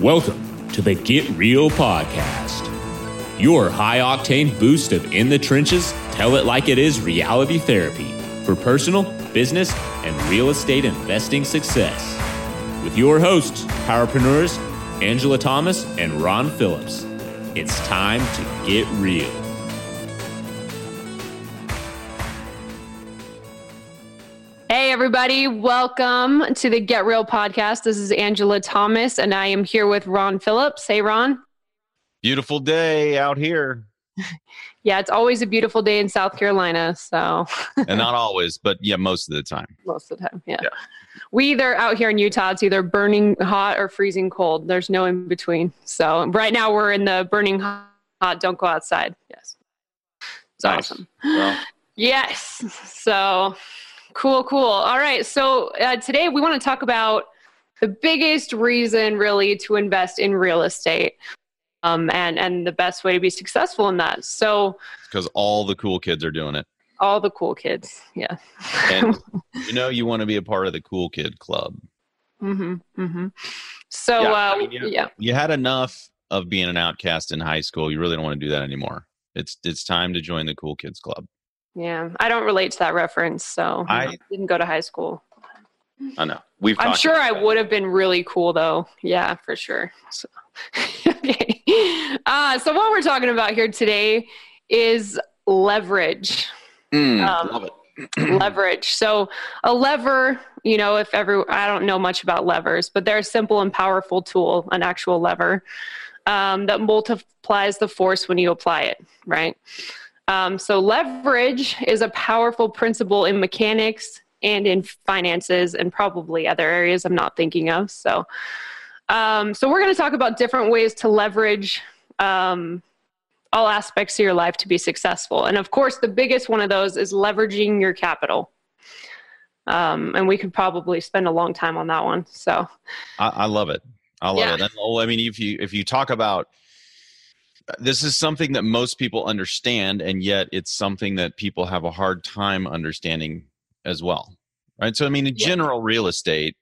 Welcome to the Get Real Podcast, your high octane boost of in the trenches, tell it like it is reality therapy for personal, business, and real estate investing success. With your hosts, powerpreneurs Angela Thomas and Ron Phillips. It's time to get real. Everybody. Welcome to the Get Real podcast. This is Angela Thomas, and I am here with Ron Phillips. Hey, Ron. Beautiful day out here. yeah, it's always a beautiful day in South Carolina. So, and not always, but yeah, most of the time. Most of the time, yeah. yeah. We either out here in Utah, it's either burning hot or freezing cold. There's no in between. So, right now we're in the burning hot, don't go outside. Yes. It's nice. awesome. Well. Yes. So, Cool, cool. All right. So uh, today we want to talk about the biggest reason, really, to invest in real estate, um, and and the best way to be successful in that. So because all the cool kids are doing it. All the cool kids, yeah. and you know you want to be a part of the cool kid club. Mm-hmm. Mm-hmm. So yeah, uh, I mean, you, yeah, you had enough of being an outcast in high school. You really don't want to do that anymore. It's it's time to join the cool kids club. Yeah, I don't relate to that reference, so I didn't go to high school. I know. We've. I'm sure I would have been really cool though. Yeah, for sure. So, okay. Uh, so what we're talking about here today is leverage. Mm, um, love it. leverage. So a lever, you know, if ever I don't know much about levers, but they're a simple and powerful tool, an actual lever um, that multiplies the force when you apply it. Right. Um, so, leverage is a powerful principle in mechanics and in finances, and probably other areas I'm not thinking of. So, um, so we're going to talk about different ways to leverage um, all aspects of your life to be successful. And of course, the biggest one of those is leveraging your capital. Um, and we could probably spend a long time on that one. So, I, I love it. I love yeah. it. And, I mean, if you if you talk about this is something that most people understand and yet it's something that people have a hard time understanding as well right? So i mean in yeah. general real estate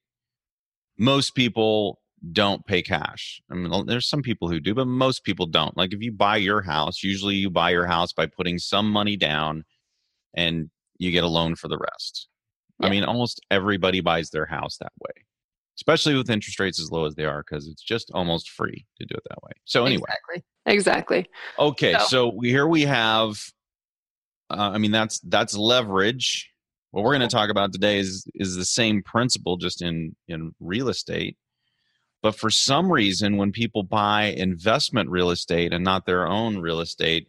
most people don't pay cash. I mean there's some people who do but most people don't. Like if you buy your house usually you buy your house by putting some money down and you get a loan for the rest. Yeah. i mean almost everybody buys their house that way especially with interest rates as low as they are because it's just almost free to do it that way so anyway exactly exactly. Okay, so, so we, here we have. Uh, I mean, that's that's leverage. What we're going to talk about today is is the same principle, just in in real estate. But for some reason, when people buy investment real estate and not their own real estate,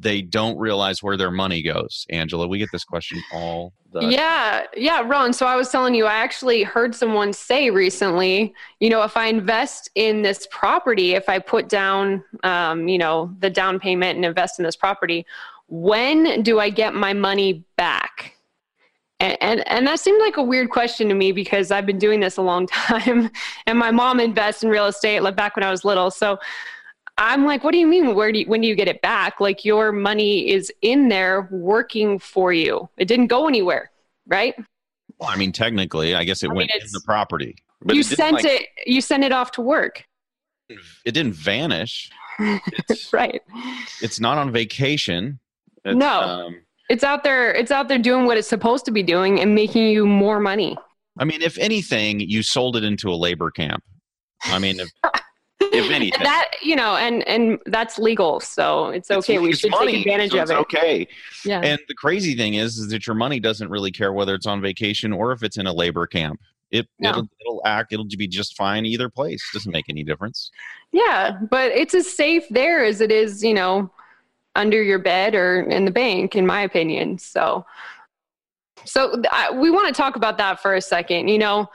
they don't realize where their money goes. Angela, we get this question all the Yeah, yeah, Ron. So I was telling you, I actually heard someone say recently, you know, if I invest in this property, if I put down, um, you know, the down payment and invest in this property, when do I get my money back? And, and, and that seemed like a weird question to me because I've been doing this a long time, and my mom invests in real estate like back when I was little. So I'm like, what do you mean? Where do you, when do you get it back? Like your money is in there working for you. It didn't go anywhere, right? Well, I mean, technically, I guess it I went mean, in the property. But you it sent like, it. You sent it off to work. It didn't vanish. It's, right. It's not on vacation. It's, no. Um, it's out there. It's out there doing what it's supposed to be doing and making you more money. I mean, if anything, you sold it into a labor camp. I mean, if, if anything. that you know, and and that's legal, so it's okay. It's, we it's should money, take advantage so of it. Okay. Yeah. And the crazy thing is, is that your money doesn't really care whether it's on vacation or if it's in a labor camp. It no. it'll it'll act. It'll be just fine either place. Doesn't make any difference. Yeah, but it's as safe there as it is, you know, under your bed or in the bank, in my opinion. So. So I, we want to talk about that for a second. You know,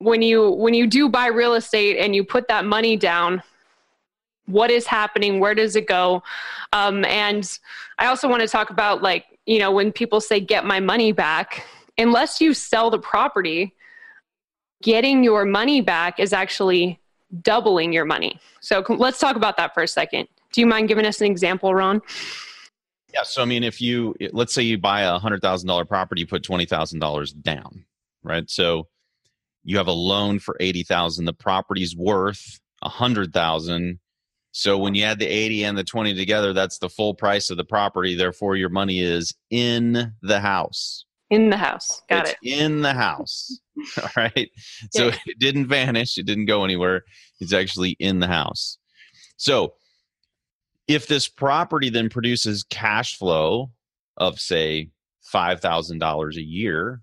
when you when you do buy real estate and you put that money down what is happening? Where does it go? Um, and i also want to talk about like you know when people say get my money back unless you sell the property getting your money back is actually doubling your money. So let's talk about that for a second. Do you mind giving us an example ron? Yeah so i mean if you let's say you buy a hundred thousand dollar property you put twenty thousand dollars down right? So you have a loan for 80,000 the property's worth 100,000 so when you add the 80 and the 20 together that's the full price of the property. Therefore your money is in the house. In the house. Got it's it. in the house. All right? So Yeah. it didn't vanish. It didn't go anywhere. It's actually in the house. So if this property then produces cash flow of say $5000 a year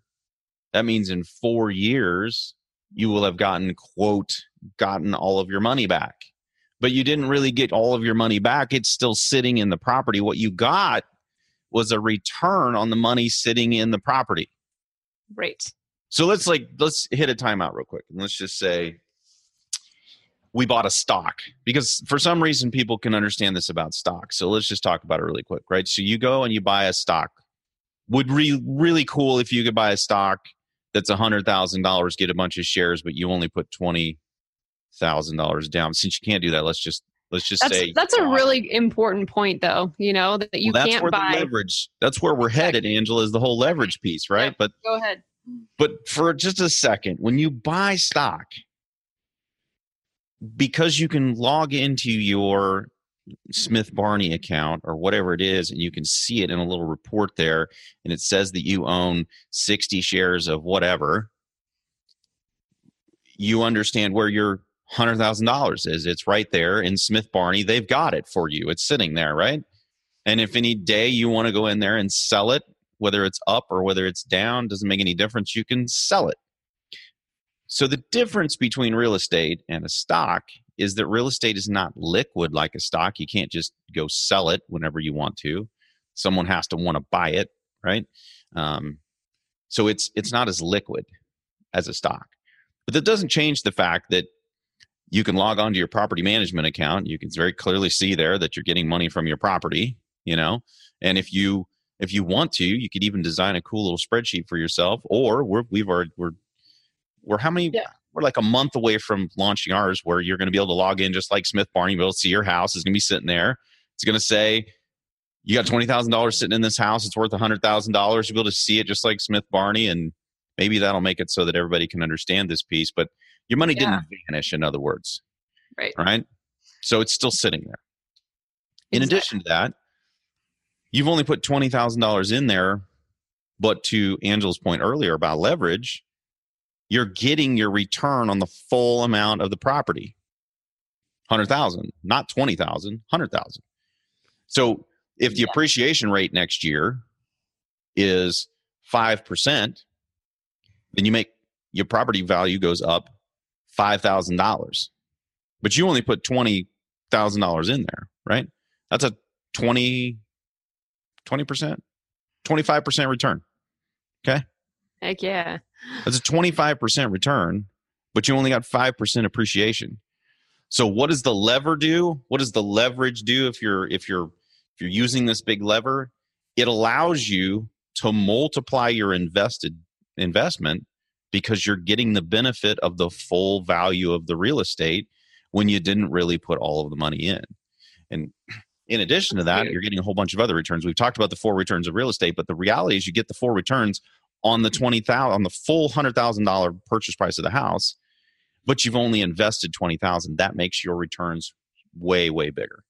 that means in 4 years you will have gotten quote gotten all of your money back but you didn't really get all of your money back it's still sitting in the property what you got was a return on the money sitting in the property right so let's like let's hit a timeout real quick and let's just say we bought a stock because for some reason people can understand this about stocks. So let's just talk about it really quick, right? So you go and you buy a stock. Would be really cool if you could buy a stock that's a hundred thousand dollars, get a bunch of shares, but you only put twenty thousand dollars down. Since you can't do that, let's just let's just that's say that's a really important point though you know that you well, that's can't where buy the leverage. That's where we're headed, Angela. Is the whole leverage piece, right? Yeah. But go ahead But for just a second, when you buy stock, because you can log into your Smith Barney account or whatever it is, and you can see it in a little report there, and it says that you own 60 shares of whatever, you understand where your $100,000 is. It's right there in Smith Barney. They've got it for you, it's sitting there, right? And if any day you want to go in there and sell it, whether it's up or whether it's down, doesn't make any difference. You can sell it. So the difference between real estate and a stock is that real estate is not liquid like a stock. You can't just go sell it whenever you want to. Someone has to want to buy it, right? Um, so it's it's not as liquid as a stock. But that doesn't change the fact that you can log on to your property management account. You can very clearly see there that you're getting money from your property, you know. And if you if you want to, you could even design a cool little spreadsheet for yourself. Or we're we've already we're we're how many Yeah. We're like a month away from launching ours where you're going to be able to log in just like Smith Barney, be able to see your house. It's going to be sitting there. It's going to say you got twenty thousand dollars sitting in this house. It's worth a hundred thousand dollars. You'll be able to see it just like Smith Barney, and maybe that'll make it so that everybody can understand this piece. But your money Yeah. didn't vanish. In other words, right right? So it's still sitting there. In Exactly. addition to that, you've only put twenty thousand dollars in there, but to Angela's point earlier about leverage, you're getting your return on the full amount of the property. Hundred thousand, not twenty thousand, hundred thousand. 100,000. So if the Yeah. appreciation rate next year is five percent, then you make your property value goes up five thousand dollars. But you only put twenty thousand dollars in there, right? That's a 20 percent, twenty five percent return. Okay? Heck yeah That's a twenty five percent return, but you only got five percent appreciation. So what does the lever do? What does the leverage do if you're if you're if you're using this big lever? It allows you to multiply your invested investment because you're getting the benefit of the full value of the real estate when you didn't really put all of the money in. And in addition to that, you're getting a whole bunch of other returns. We've talked about the four returns of real estate, but the reality is you get the four returns on the twenty thousand on the full hundred thousand dollar purchase price of the house, but you've only invested twenty thousand. That makes your returns way way bigger.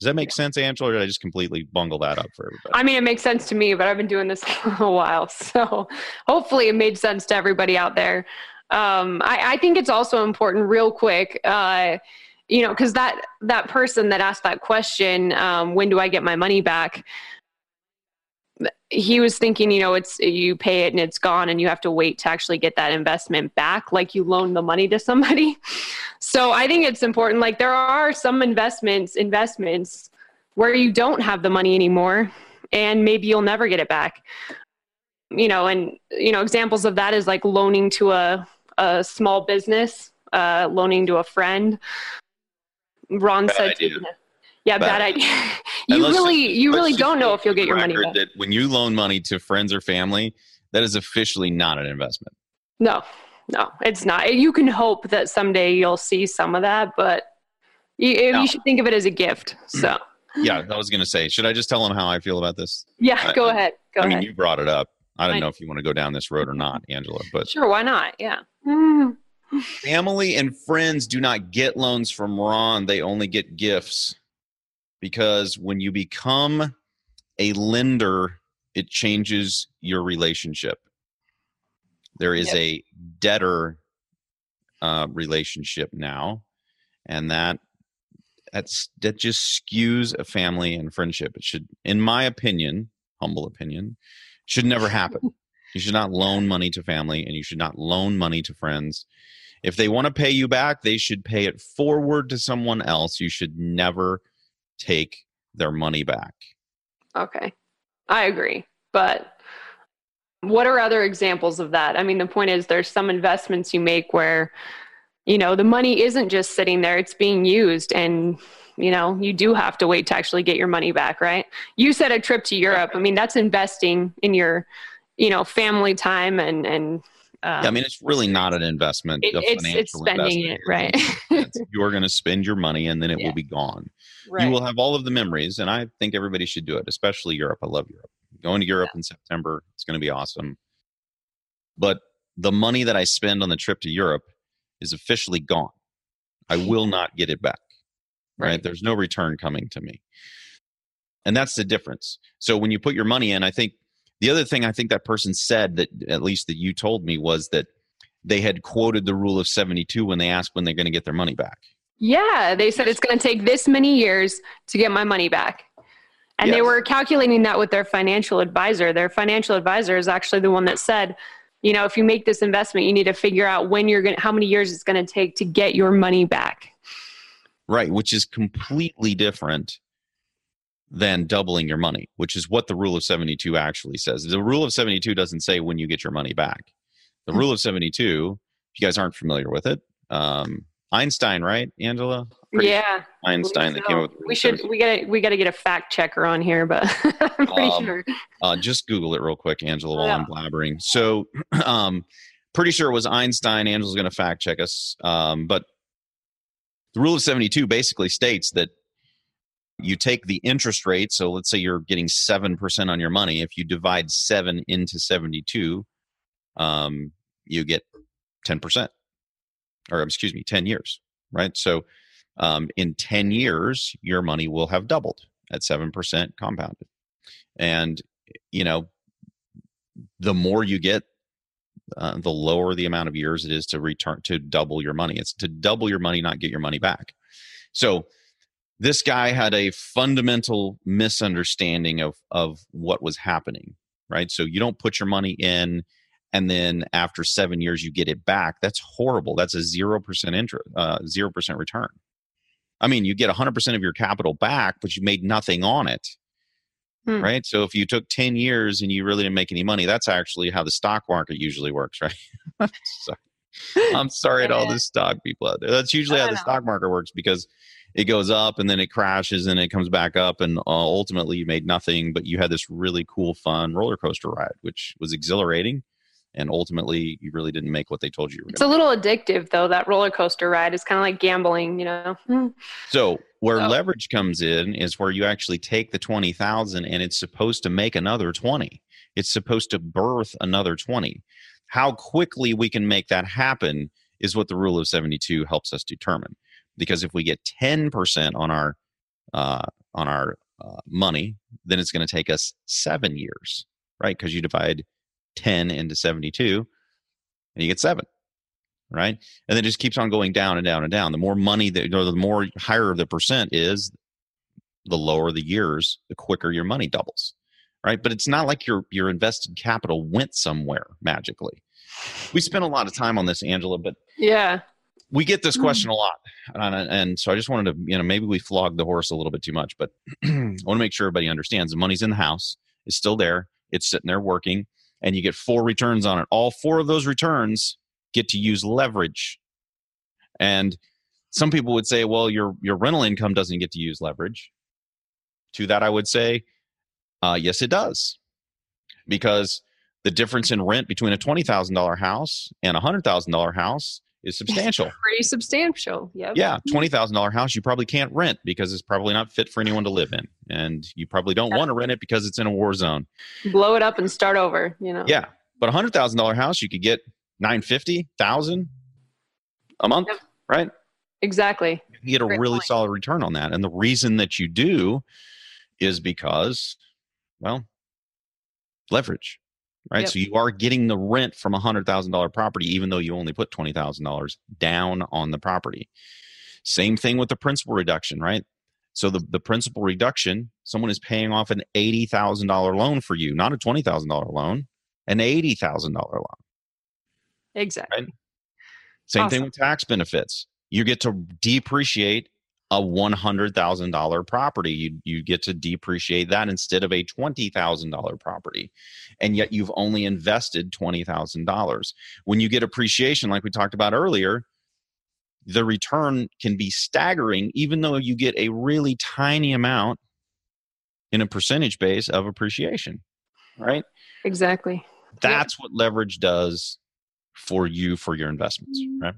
Does that make sense, Angela, or did I just completely bungle that up for everybody? I mean, it makes sense to me, but I've been doing this for a while, so hopefully it made sense to everybody out there. Um, I, I think it's also important, real quick, uh, you know, because that that person that asked that question, um, when do I get my money back? He was thinking, you know, it's you pay it and it's gone, and you have to wait to actually get that investment back, like you loan the money to somebody. So I think it's important. Like there are some investments, investments where you don't have the money anymore and maybe you'll never get it back you know and you know examples of that is like loaning to a, a small business uh, loaning to a friend ron Bad said idea. Yeah Bad bad, idea you really you Let's really don't know if you'll get your money back That when you loan money to friends or family, that is officially not an investment. no no it's not you can hope that someday you'll see some of that but you, No. you should think of it as a gift so Yeah, I was going to say, should I just tell them how I feel about this? yeah I- go ahead go I ahead mean, you brought it up. I don't I- know if you want to go down this road or not, Angela, but Sure, why not? Yeah. Mm. family and friends do not get loans from Ron. They only get gifts because when you become a lender, it changes your relationship. There is yep. a debtor uh, relationship now, and that that's that just skews a family and friendship. It should, in my opinion, humble opinion, should never happen. you should not loan money to family, and you should not loan money to friends. If they want to pay you back, they should pay it forward to someone else. You should never take their money back. Okay. I agree. But what are other examples of that? I mean, the point is there's some investments you make where, you know, the money isn't just sitting there, it's being used and you know, you do have to wait to actually get your money back, right? You said a trip to Europe. I mean, that's investing in your, you know, family time and and um, yeah, I mean, it's really not an investment. It, it's, it's spending it, right? you are going to spend your money and then it yeah. will be gone. Right. You will have all of the memories, and I think everybody should do it, especially Europe. I love Europe. Going to Europe yeah. in September, it's going to be awesome. But the money that I spend on the trip to Europe is officially gone. I will not get it back. Right. right? There's no return coming to me. And that's the difference. So when you put your money in, I think the other thing I think that person said that at least that you told me was that they had quoted the rule of 72 when they asked when they're going to get their money back. Yeah, they said it's going to take this many years to get my money back. And yes. they were calculating that with their financial advisor. Their financial advisor is actually the one that said, you know, if you make this investment, you need to figure out when you're going to, how many years it's going to take to get your money back. Right, which is completely different than doubling your money, which is what the rule of 72 actually says. The rule of 72 doesn't say when you get your money back. The hmm. rule of 72, if you guys aren't familiar with it, um, Einstein, right, Angela? Pretty yeah, Einstein so. that came up with. We should we got to we got to get a fact checker on here, but I'm pretty um, sure. Uh, just Google it real quick, Angela, while yeah. I'm blabbering. So, um, pretty sure it was Einstein. Angela's going to fact check us, um, but the rule of 72 basically states that you take the interest rate. So let's say you're getting seven percent on your money. If you divide seven into 72, um, you get 10 percent or excuse me, 10 years, right? So um, in 10 years, your money will have doubled at 7% compounded. And, you know, the more you get, uh, the lower the amount of years it is to return to double your money. It's to double your money, not get your money back. So this guy had a fundamental misunderstanding of of what was happening, right? So you don't put your money in and then after seven years you get it back. That's horrible. That's a 0% interest uh, 0% return. I mean you get 100% of your capital back but you made nothing on it hmm. right? So if you took 10 years and you really didn't make any money that's actually how the stock market usually works right? So, i'm sorry to all the stock people out there. That's usually how the know. stock market works because it goes up and then it crashes and it comes back up and uh, ultimately you made nothing but you had this really cool fun roller coaster ride which was exhilarating and ultimately you really didn't make what they told you. you it's a little addictive though. That roller coaster ride is kind of like gambling, you know. Hmm. So where so. leverage comes in is where you actually take the twenty thousand and it's supposed to make another twenty. It's supposed to birth another twenty. How quickly we can make that happen is what the rule of seventy two helps us determine. Because if we get ten percent on our uh, on our uh, money, then it's going to take us seven years, right? Because you divide 10 into 72 and you get seven right? And then it just keeps on going down and down and down. The more money that or the more higher the percent is the lower the years the quicker your money doubles right? But it's not like your your invested capital went somewhere magically. We spent a lot of time on this angela but yeah we get this question a lot and, and so i just wanted to you know maybe we flogged the horse a little bit too much but i want to make sure everybody understands the money's in the house it's still there it's sitting there working and you get four returns on it. All four of those returns get to use leverage. And some people would say, well, your, your rental income doesn't get to use leverage. To that, I would say, uh, yes, it does. Because the difference in rent between a $20,000 house and a $100,000 house is substantial. Pretty substantial. Yep. Yeah. $20,000 house you probably can't rent because it's probably not fit for anyone to live in. And you probably don't want to rent it because it's in a war zone. Blow it up and start over, you know. Yeah. But a $100,000 house you could get 950, 1000 a month, yep. right? Exactly. You get a Great really point. solid return on that. And the reason that you do is because, well, leverage, right? Yep. So you are getting the rent from a hundred thousand dollar property, even though you only put twenty thousand dollars down on the property. Same thing with the principal reduction, right? So the, the principal reduction, someone is paying off an eighty thousand dollar loan for you, not a twenty thousand dollar loan, an eighty thousand dollar loan. Exactly. Right? Same awesome. thing with tax benefits. You get to depreciate a $100,000 property. You, you get to depreciate that instead of a $20,000 property. And yet you've only invested $20,000. When you get appreciation, like we talked about earlier, the return can be staggering, even though you get a really tiny amount in a percentage base of appreciation, right? Exactly. That's what leverage does for you for your investments, mm. right?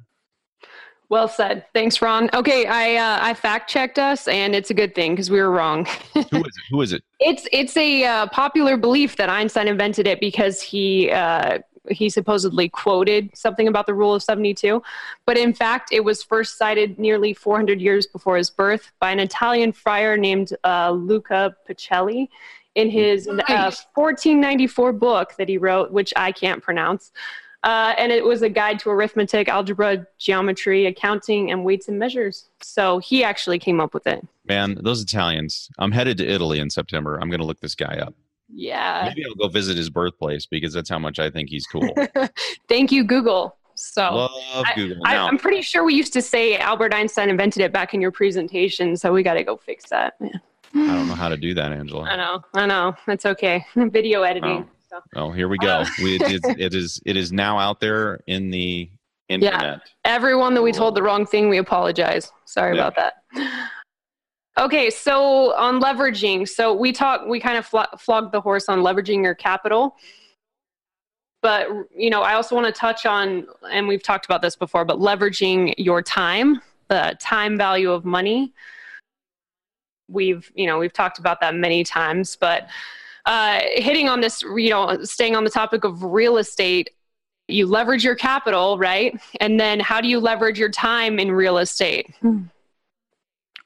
Well said. Thanks, Ron. Okay, I uh, I fact checked us, and it's a good thing because we were wrong. Who is it? Who is it? It's it's a uh, popular belief that Einstein invented it because he uh, he supposedly quoted something about the rule of seventy two, but in fact, it was first cited nearly four hundred years before his birth by an Italian friar named uh, Luca Pacioli in his 1494 uh, book that he wrote, which I can't pronounce. Uh, and it was a guide to arithmetic, algebra, geometry, accounting, and weights and measures. So he actually came up with it. Man, those Italians. I'm headed to Italy in September. I'm going to look this guy up. Yeah. Maybe I'll go visit his birthplace because that's how much I think he's cool. Thank you, Google. So love Google. I, am pretty sure we used to say Albert Einstein invented it back in your presentation. So we got to go fix that. Man. I don't know how to do that, Angela. I know. I know. That's okay. Video editing. Oh. Oh, here we uh, go. we, it, is, it is it is now out there in the internet. Yeah. Everyone that we told the wrong thing, we apologize. Sorry yeah. about that. Okay, so on leveraging, so we talk, we kind of flogged the horse on leveraging your capital, but you know, I also want to touch on, and we've talked about this before, but leveraging your time, the time value of money. We've, you know, we've talked about that many times, but uh, hitting on this, you know, staying on the topic of real estate, you leverage your capital, right? And then how do you leverage your time in real estate? Hmm.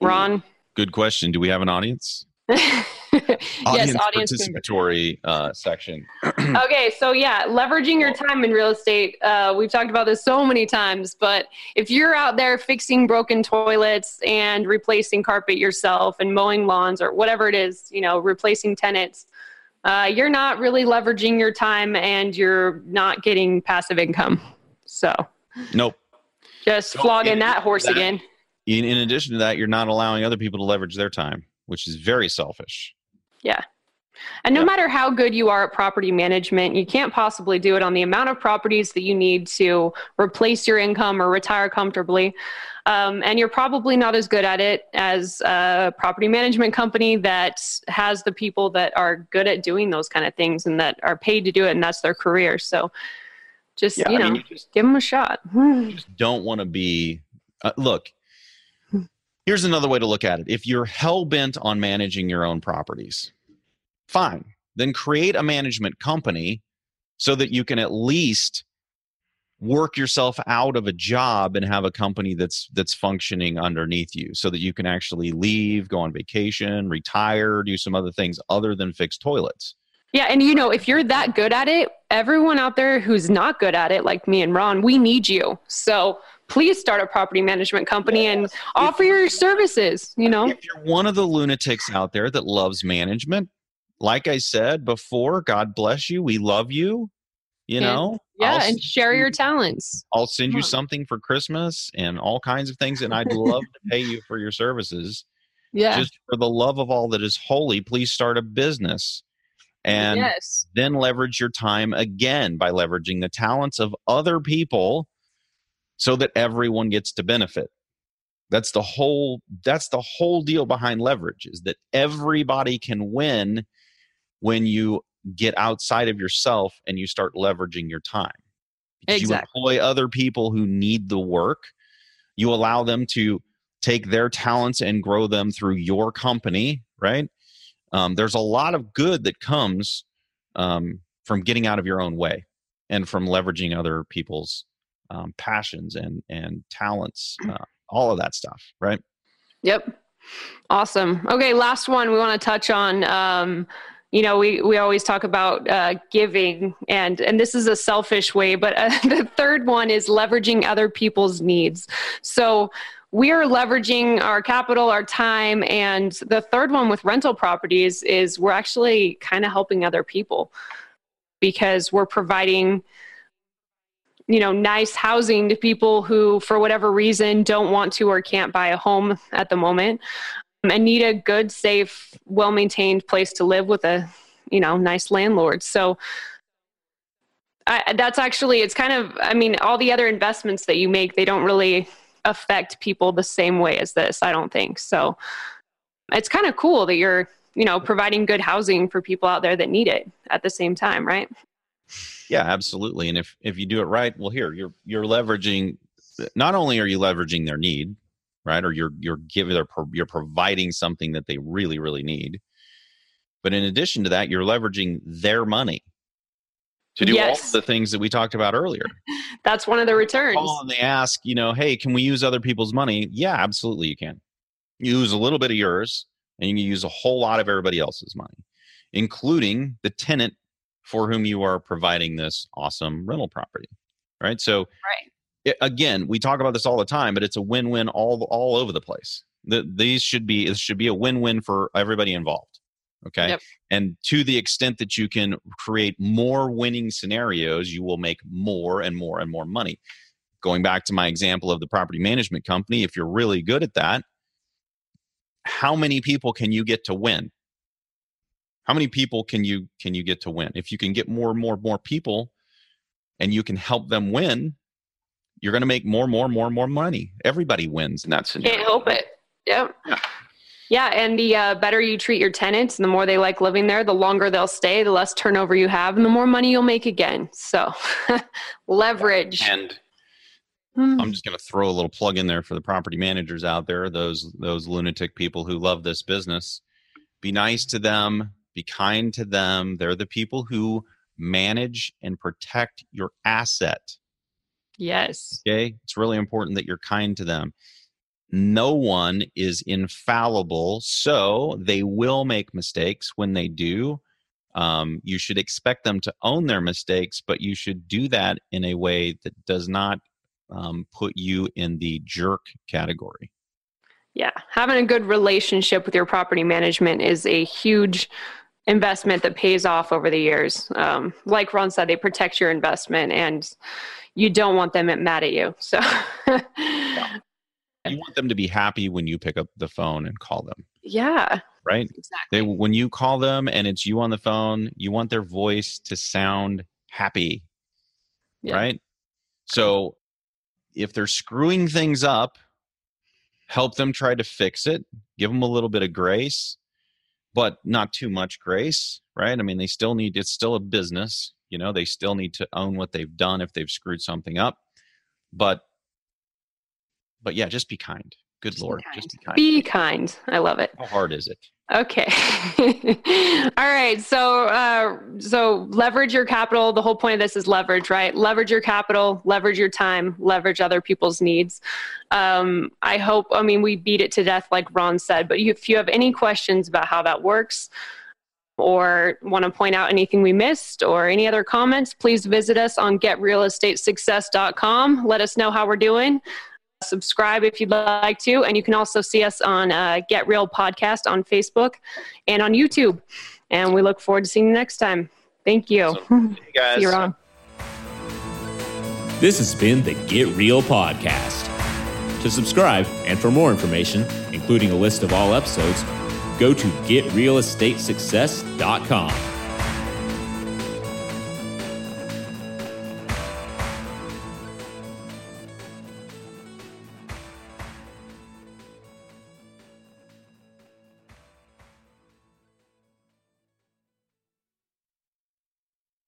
Ron? Good question. Do we have an audience? yes, audience participatory uh, section. okay, so yeah, leveraging your time in real estate. Uh, we've talked about this so many times, but if you're out there fixing broken toilets and replacing carpet yourself and mowing lawns or whatever it is, you know, replacing tenants, uh, you're not really leveraging your time and you're not getting passive income. So, nope. Just flogging that horse that, again. In, in addition to that, you're not allowing other people to leverage their time, which is very selfish. Yeah. And no yeah. matter how good you are at property management, you can't possibly do it on the amount of properties that you need to replace your income or retire comfortably. Um, and you're probably not as good at it as a property management company that has the people that are good at doing those kind of things and that are paid to do it, and that's their career. So just, yeah, you know, mean, you just, give them a shot. You just don't want to be, uh, look, here's another way to look at it. If you're hell bent on managing your own properties, fine. Then create a management company so that you can at least work yourself out of a job and have a company that's that's functioning underneath you so that you can actually leave go on vacation retire do some other things other than fix toilets yeah and you know if you're that good at it everyone out there who's not good at it like me and ron we need you so please start a property management company yes. and offer if, your services you know if you're one of the lunatics out there that loves management like i said before god bless you we love you you know? Yeah I'll and share your talents. I'll send you something for christmas and all kinds of things and i'd love to pay you for your services. Yeah. Just for the love of all that is holy please start a business and yes. then leverage your time again by leveraging the talents of other people so that everyone gets to benefit. That's the whole that's the whole deal behind leverage is that everybody can win when you get outside of yourself and you start leveraging your time. Because exactly. You employ other people who need the work. You allow them to take their talents and grow them through your company, right? Um, there's a lot of good that comes um, from getting out of your own way and from leveraging other people's um, passions and and talents, uh, all of that stuff, right? Yep. Awesome. Okay, last one we want to touch on. You know, we we always talk about uh, giving, and and this is a selfish way, but uh, the third one is leveraging other people's needs. So we are leveraging our capital, our time, and the third one with rental properties is we're actually kind of helping other people because we're providing you know nice housing to people who for whatever reason don't want to or can't buy a home at the moment Um, and need a good safe well maintained place to live with a you know nice landlord. So I, that's actually it's kind of i mean all the other investments that you make they don't really affect people the same way as this i don't think. So it's kind of cool that you're you know providing good housing for people out there that need it at the same time right? Yeah absolutely. And if if you do it right well here you're you're leveraging not only are you leveraging their need right or you're you're giving they're you're providing something that they really really need but in addition to that you're leveraging their money to do yes. all the things that we talked about earlier. That's one of the returns. and they ask, you know, hey, can we use other people's money? Yeah, absolutely, you can. Use a little bit of yours, and you can use a whole lot of everybody else's money, including the tenant for whom you are providing this awesome rental property. Right. So, right. It, again, we talk about this all the time, but it's a win-win all all over the place. The, these should be it should be a win-win for everybody involved. Okay. Yep. And to the extent that you can create more winning scenarios, you will make more and more and more money. Going back to my example of the property management company, if you're really good at that, how many people can you get to win? How many people can you can you get to win? If you can get more and more and more people and you can help them win, you're going to make more, more, more, more money. Everybody wins in that scenario. Can't help it. Yep. Yeah. Yeah, and the uh, better you treat your tenants, and the more they like living there, the longer they'll stay, the less turnover you have, and the more money you'll make again. So, leverage. And hmm. I'm just going to throw a little plug in there for the property managers out there, those those lunatic people who love this business. Be nice to them, be kind to them. They're the people who manage and protect your asset. Yes. Okay? It's really important that you're kind to them no one is infallible, so they will make mistakes. When they do, um, you should expect them to own their mistakes, but you should do that in a way that does not um, put you in the jerk category. Yeah, having a good relationship with your property management is a huge investment that pays off over the years. Um, like Ron said, they protect your investment and you don't want them mad at you. So, yeah you want them to be happy when you pick up the phone and call them. Yeah. Right? Exactly. They when you call them and it's you on the phone, you want their voice to sound happy. Yeah. Right? So if they're screwing things up, help them try to fix it, give them a little bit of grace, but not too much grace, right? I mean, they still need it's still a business, you know, they still need to own what they've done if they've screwed something up. But but yeah, just be kind. Good just Lord, be just be kind. Be kind. I love it. How hard is it? Okay. All right. So, uh, so leverage your capital. The whole point of this is leverage, right? Leverage your capital, leverage your time, leverage other people's needs. Um, I hope. I mean, we beat it to death, like Ron said. But if you have any questions about how that works, or want to point out anything we missed or any other comments, please visit us on getrealestatesuccess.com. Let us know how we're doing subscribe if you'd like to. And you can also see us on uh, Get Real Podcast on Facebook and on YouTube. And we look forward to seeing you next time. Thank you. Awesome. Hey guys. See you around. This has been the Get Real Podcast. To subscribe and for more information, including a list of all episodes, go to getrealestatesuccess.com.